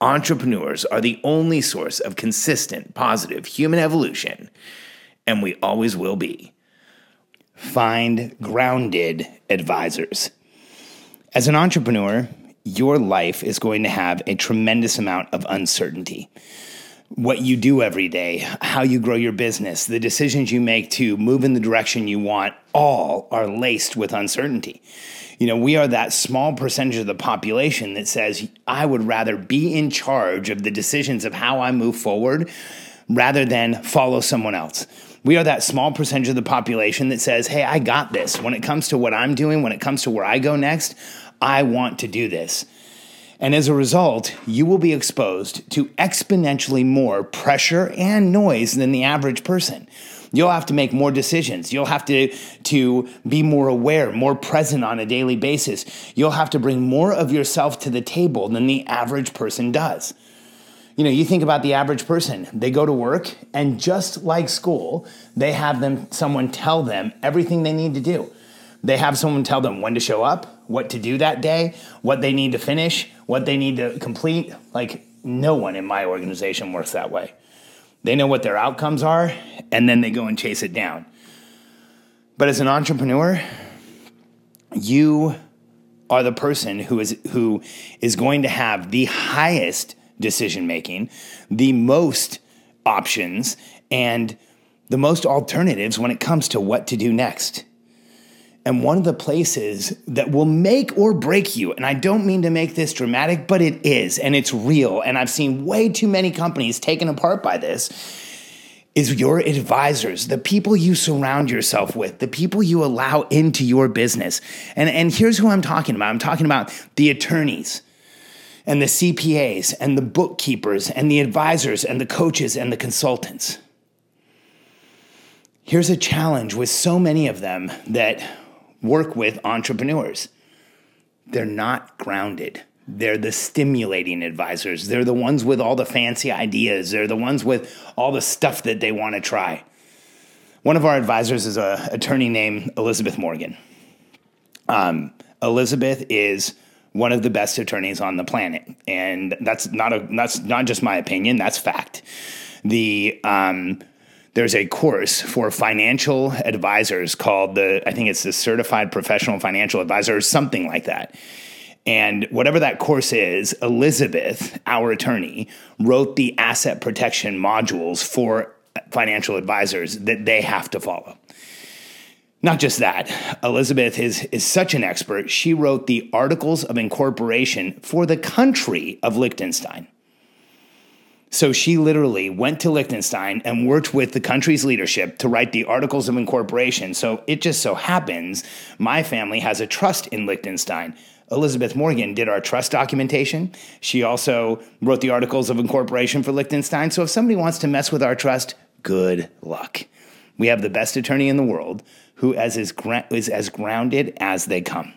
entrepreneurs are the only source of consistent, positive human evolution, and we always will be. Find grounded advisors. As an entrepreneur, your life is going to have a tremendous amount of uncertainty. What you do every day, how you grow your business, the decisions you make to move in the direction you want, all are laced with uncertainty. You know, we are that small percentage of the population that says, I would rather be in charge of the decisions of how I move forward rather than follow someone else. We are that small percentage of the population that says, Hey, I got this. When it comes to what I'm doing, when it comes to where I go next, I want to do this. And as a result, you will be exposed to exponentially more pressure and noise than the average person. You'll have to make more decisions. You'll have to, to be more aware, more present on a daily basis. You'll have to bring more of yourself to the table than the average person does. You know, you think about the average person. They go to work and just like school, they have them someone tell them everything they need to do. They have someone tell them when to show up, what to do that day, what they need to finish, what they need to complete. Like, no one in my organization works that way. They know what their outcomes are, and then they go and chase it down. But as an entrepreneur, you are the person who is who is going to have the highest decision making, the most options, and the most alternatives when it comes to what to do next. And one of the places that will make or break you, and I don't mean to make this dramatic, but it is, and it's real. And I've seen way too many companies taken apart by this, is your advisors, the people you surround yourself with, the people you allow into your business. And, and here's who I'm talking about I'm talking about the attorneys and the CPAs and the bookkeepers and the advisors and the coaches and the consultants. Here's a challenge with so many of them that work with entrepreneurs. They're not grounded. They're the stimulating advisors. They're the ones with all the fancy ideas. They're the ones with all the stuff that they want to try. One of our advisors is an attorney named Elizabeth Morgan. Um, Elizabeth is one of the best attorneys on the planet, and that's not a that's not just my opinion. That's fact. The um, there's a course for financial advisors called the I think it's the Certified Professional Financial Advisor or something like that. And whatever that course is, Elizabeth, our attorney, wrote the asset protection modules for financial advisors that they have to follow. Not just that, Elizabeth is, is such an expert, she wrote the Articles of Incorporation for the country of Liechtenstein. So she literally went to Liechtenstein and worked with the country's leadership to write the Articles of Incorporation. So it just so happens my family has a trust in Liechtenstein. Elizabeth Morgan did our trust documentation. She also wrote the Articles of Incorporation for Liechtenstein. So if somebody wants to mess with our trust, good luck. We have the best attorney in the world who is as, is as grounded as they come.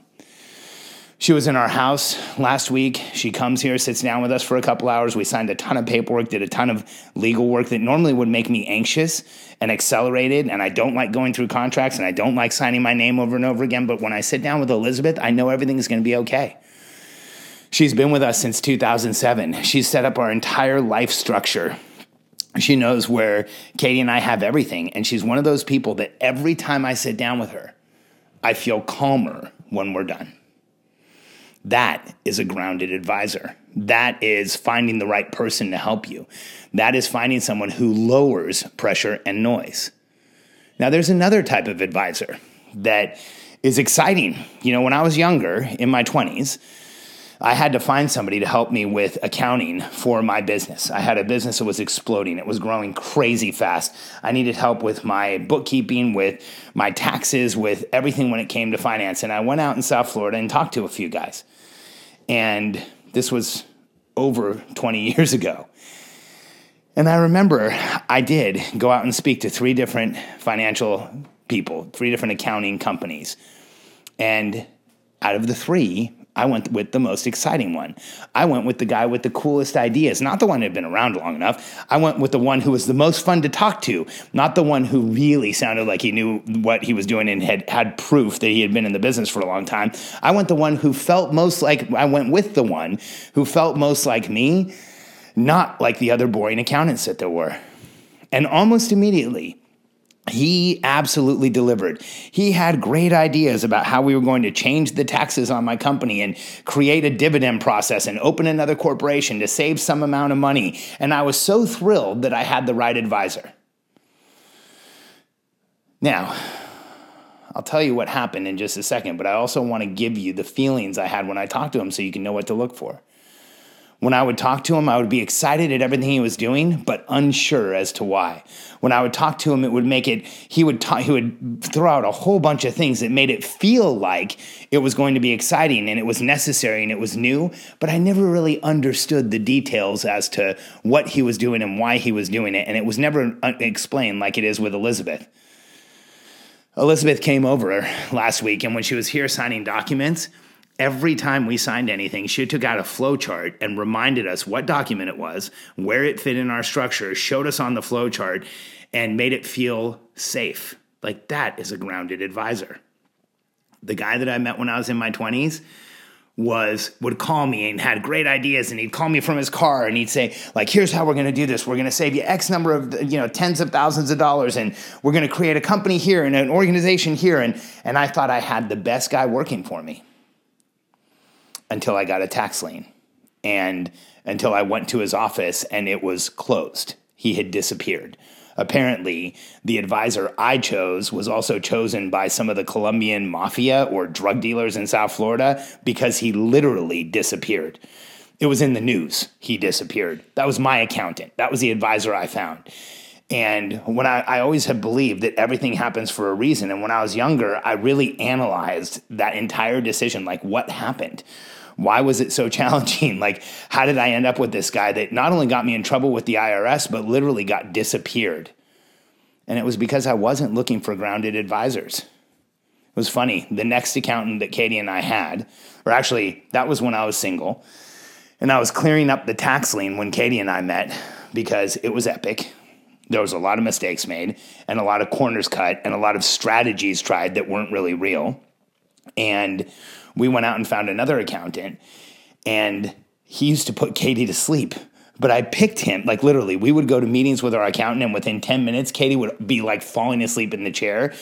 She was in our house last week. She comes here, sits down with us for a couple hours. We signed a ton of paperwork, did a ton of legal work that normally would make me anxious and accelerated. And I don't like going through contracts and I don't like signing my name over and over again. But when I sit down with Elizabeth, I know everything is going to be okay. She's been with us since 2007. She's set up our entire life structure. She knows where Katie and I have everything. And she's one of those people that every time I sit down with her, I feel calmer when we're done. That is a grounded advisor. That is finding the right person to help you. That is finding someone who lowers pressure and noise. Now, there's another type of advisor that is exciting. You know, when I was younger, in my 20s, I had to find somebody to help me with accounting for my business. I had a business that was exploding, it was growing crazy fast. I needed help with my bookkeeping, with my taxes, with everything when it came to finance. And I went out in South Florida and talked to a few guys. And this was over 20 years ago. And I remember I did go out and speak to three different financial people, three different accounting companies. And out of the three, I went with the most exciting one. I went with the guy with the coolest ideas, not the one who had been around long enough. I went with the one who was the most fun to talk to, not the one who really sounded like he knew what he was doing and had had proof that he had been in the business for a long time. I went the one who felt most like I went with the one who felt most like me, not like the other boring accountants that there were. And almost immediately, he absolutely delivered. He had great ideas about how we were going to change the taxes on my company and create a dividend process and open another corporation to save some amount of money. And I was so thrilled that I had the right advisor. Now, I'll tell you what happened in just a second, but I also want to give you the feelings I had when I talked to him so you can know what to look for. When I would talk to him, I would be excited at everything he was doing, but unsure as to why. When I would talk to him, it would make it, he would, ta- he would throw out a whole bunch of things that made it feel like it was going to be exciting and it was necessary and it was new, but I never really understood the details as to what he was doing and why he was doing it. And it was never uh, explained like it is with Elizabeth. Elizabeth came over last week, and when she was here signing documents, every time we signed anything, she took out a flow chart and reminded us what document it was, where it fit in our structure, showed us on the flow chart, and made it feel safe. Like that is a grounded advisor. The guy that I met when I was in my 20s was would call me and had great ideas and he'd call me from his car and he'd say like here's how we're going to do this we're going to save you x number of you know tens of thousands of dollars and we're going to create a company here and an organization here and and I thought I had the best guy working for me until I got a tax lien and until I went to his office and it was closed. He had disappeared. Apparently, the advisor I chose was also chosen by some of the Colombian mafia or drug dealers in South Florida because he literally disappeared. It was in the news. He disappeared. That was my accountant. That was the advisor I found. And when I, I always have believed that everything happens for a reason. And when I was younger, I really analyzed that entire decision like, what happened? Why was it so challenging? Like, how did I end up with this guy that not only got me in trouble with the IRS, but literally got disappeared? And it was because I wasn't looking for grounded advisors. It was funny. The next accountant that Katie and I had, or actually, that was when I was single, and I was clearing up the tax lien when Katie and I met because it was epic. There was a lot of mistakes made and a lot of corners cut and a lot of strategies tried that weren't really real. And we went out and found another accountant, and he used to put Katie to sleep. But I picked him, like literally, we would go to meetings with our accountant, and within 10 minutes, Katie would be like falling asleep in the chair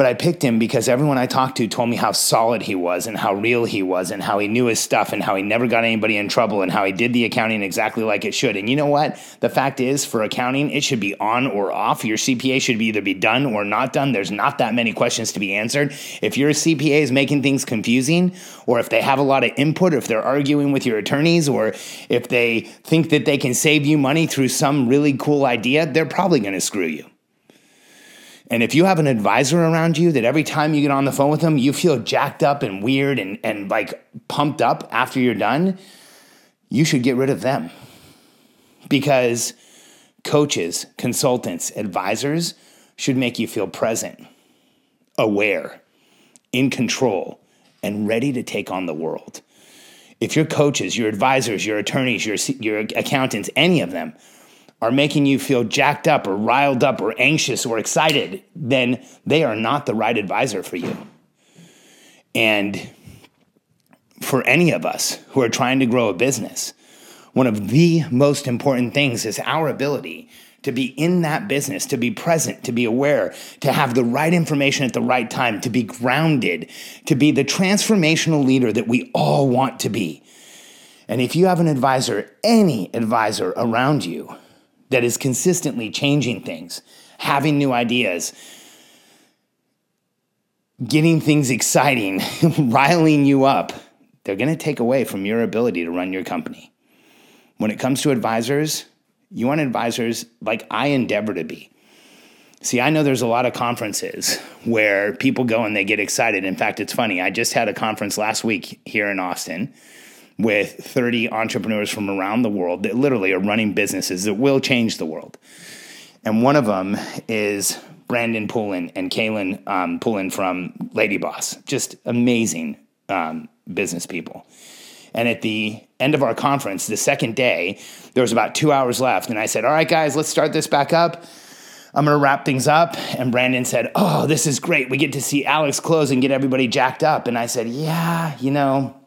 but I picked him because everyone I talked to told me how solid he was and how real he was and how he knew his stuff and how he never got anybody in trouble and how he did the accounting exactly like it should. And you know what? The fact is, for accounting, it should be on or off. Your CPA should be either be done or not done. There's not that many questions to be answered. If your CPA is making things confusing, or if they have a lot of input, or if they're arguing with your attorneys, or if they think that they can save you money through some really cool idea, they're probably going to screw you. And if you have an advisor around you that every time you get on the phone with them, you feel jacked up and weird and, and like pumped up after you're done, you should get rid of them. Because coaches, consultants, advisors should make you feel present, aware, in control, and ready to take on the world. If your coaches, your advisors, your attorneys, your, your accountants, any of them are making you feel jacked up or riled up or anxious or excited, then they are not the right advisor for you. And for any of us who are trying to grow a business, one of the most important things is our ability to be in that business, to be present, to be aware, to have the right information at the right time, to be grounded, to be the transformational leader that we all want to be. And if you have an advisor, any advisor around you that is consistently changing things, having new ideas, getting things exciting, riling you up, they're going to take away from your ability to run your company. When it comes to advisors, you want advisors like I endeavor to be. See, I know there's a lot of conferences where people go and they get excited. In fact, it's funny. I just had a conference last week here in Austin with 30 entrepreneurs from around the world that literally are running businesses that will change the world. And one of them is Brandon Poulin and Kaelin um, from Lady Boss. Just amazing um, business people. And at the end of our conference, the second day, there was about two hours left. And I said, All right, guys, let's start this back up. I'm going to wrap things up. And Brandon said, Oh, this is great. We get to see Alex close and get everybody jacked up. And I said, Yeah, you know,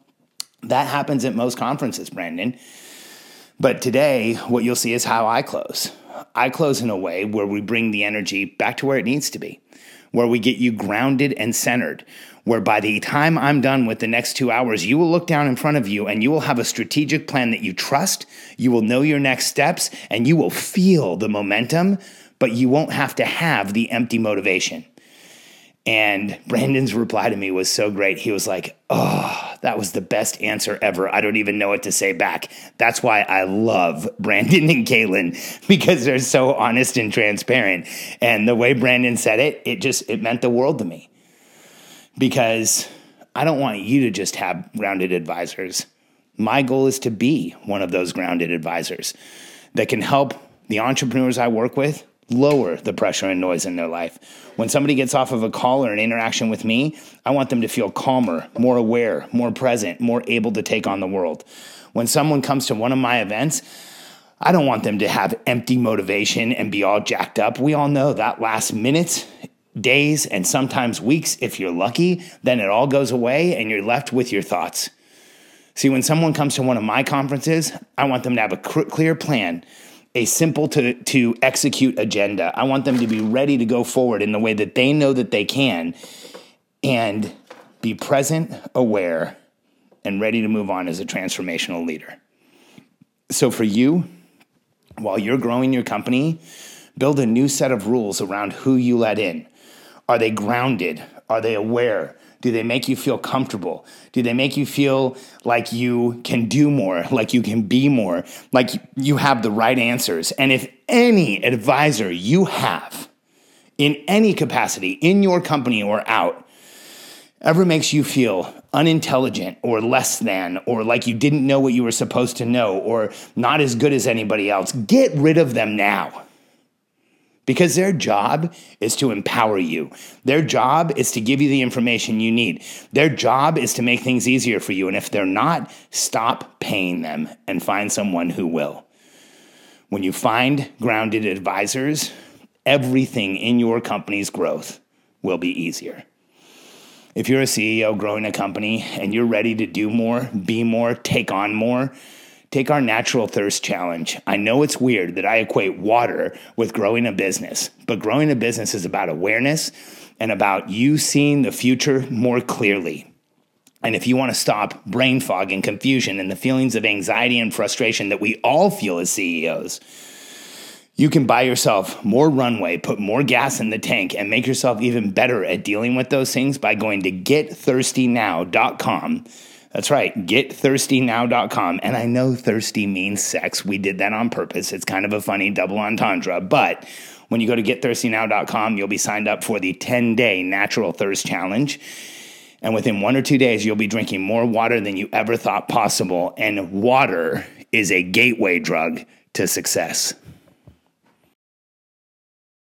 that happens at most conferences, Brandon. But today, what you'll see is how I close. I close in a way where we bring the energy back to where it needs to be, where we get you grounded and centered, where by the time I'm done with the next two hours, you will look down in front of you and you will have a strategic plan that you trust. You will know your next steps and you will feel the momentum, but you won't have to have the empty motivation. And Brandon's reply to me was so great. He was like, Oh, that was the best answer ever. I don't even know what to say back. That's why I love Brandon and Kaelin because they're so honest and transparent. And the way Brandon said it, it just it meant the world to me because I don't want you to just have grounded advisors. My goal is to be one of those grounded advisors that can help the entrepreneurs I work with lower the pressure and noise in their life. When somebody gets off of a call or an interaction with me, I want them to feel calmer, more aware, more present, more able to take on the world. When someone comes to one of my events, I don't want them to have empty motivation and be all jacked up. We all know that last minute days, and sometimes weeks if you're lucky, then it all goes away and you're left with your thoughts. See, when someone comes to one of my conferences, I want them to have a clear plan, a simple to, to execute agenda. I want them to be ready to go forward in the way that they know that they can and be present, aware, and ready to move on as a transformational leader. So, for you, while you're growing your company, build a new set of rules around who you let in. Are they grounded? Are they aware? Do they make you feel comfortable? Do they make you feel like you can do more, like you can be more, like you have the right answers? And if any advisor you have in any capacity, in your company or out, ever makes you feel unintelligent or less than, or like you didn't know what you were supposed to know, or not as good as anybody else, get rid of them now because their job is to empower you. Their job is to give you the information you need. Their job is to make things easier for you. And if they're not, stop paying them and find someone who will. When you find grounded advisors, everything in your company's growth will be easier. If you're a CEO growing a company and you're ready to do more, be more, take on more, Take our natural thirst challenge. I know it's weird that I equate water with growing a business, but growing a business is about awareness and about you seeing the future more clearly. And if you want to stop brain fog and confusion and the feelings of anxiety and frustration that we all feel as CEOs, you can buy yourself more runway, put more gas in the tank, and make yourself even better at dealing with those things by going to getthirstynow.com that's right, getthirstynow.com. And I know thirsty means sex. We did that on purpose. It's kind of a funny double entendre. But when you go to getthirstynow.com, you'll be signed up for the 10 day natural thirst challenge. And within one or two days, you'll be drinking more water than you ever thought possible. And water is a gateway drug to success.